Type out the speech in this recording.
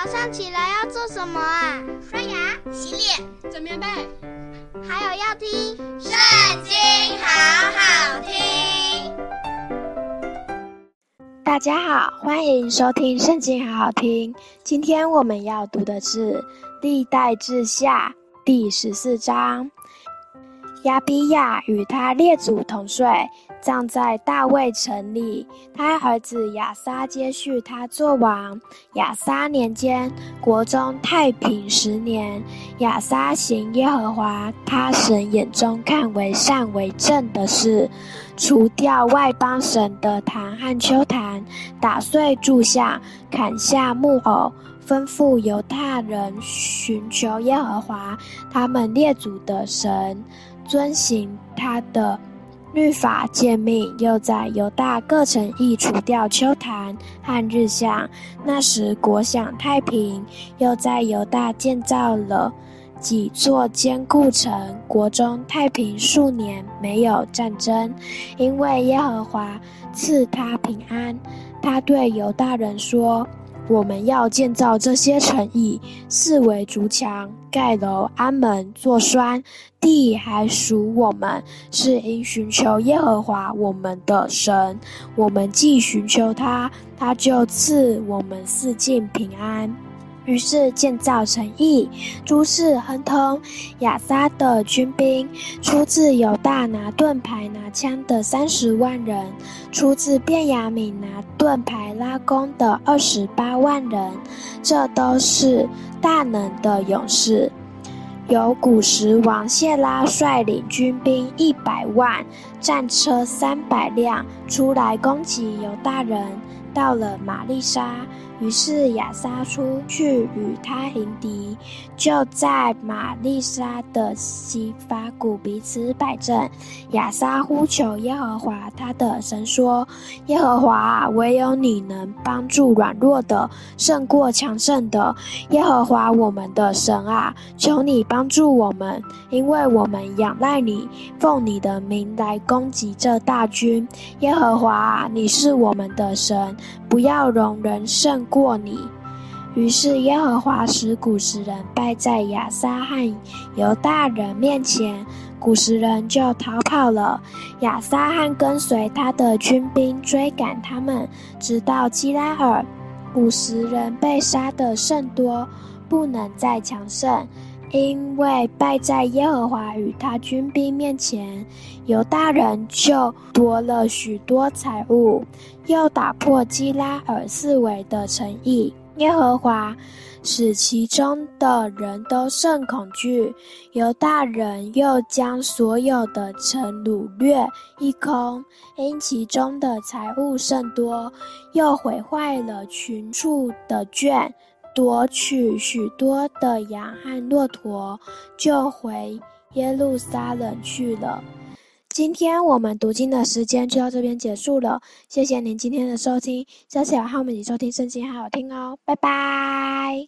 早上起来要做什么啊？刷牙、洗脸、整棉被，还有要听《圣经》，好好听。大家好，欢迎收听《圣经》，好好听。今天我们要读的是《历代志下》第十四章。亚比亚与他列祖同睡，葬在大卫城里。他儿子亚撒接续他作王。亚撒年间，国中太平十年。亚撒行耶和华他神眼中看为善为正的事，除掉外邦神的坛和丘坛，打碎柱像，砍下木偶，吩咐犹大人寻求耶和华他们列祖的神。遵行他的律法诫命，又在犹大各城邑除掉丘坛和日像。那时国享太平，又在犹大建造了几座坚固城，国中太平数年，没有战争，因为耶和华赐他平安。他对犹大人说。我们要建造这些城邑，四围筑墙、盖楼、安门、做栓，地还属我们，是因寻求耶和华我们的神。我们既寻求他，他就赐我们四境平安。于是建造城邑，诸事亨通。亚撒的军兵，出自犹大拿盾牌拿枪的三十万人，出自便雅悯拿盾牌拉弓的二十八万人，这都是大能的勇士。由古时王谢拉率领军兵一百万，战车三百辆，出来攻击犹大人，到了玛丽莎。于是亚莎出去与他迎敌，就在玛丽莎的西法谷彼此摆阵。亚莎呼求耶和华他的神说：“耶和华，唯有你能帮助软弱的，胜过强盛的。耶和华我们的神啊，求你帮助我们，因为我们仰赖你，奉你的名来攻击这大军。耶和华，你是我们的神，不要容人胜过你。于是耶和华使古实人败在亚撒和犹大人面前，古实人就逃跑了。亚撒和跟随他的军兵追赶他们，直到基拉耳。古实人被杀的甚多，不能再强盛。因为败在耶和华与他军兵面前，犹大人就夺了许多财物，又打破基拉耳四围的城邑。耶和华使其中的人都甚恐惧，犹大人又将所有的城掳掠一空，因其中的财物甚多，又毁坏了群畜的圈。夺取许多的羊和骆驼，就回耶路撒冷去了。今天我们读经的时间就到这边结束了，谢谢您今天的收听。下次有空我们一起收听圣经，好好听哦，拜拜。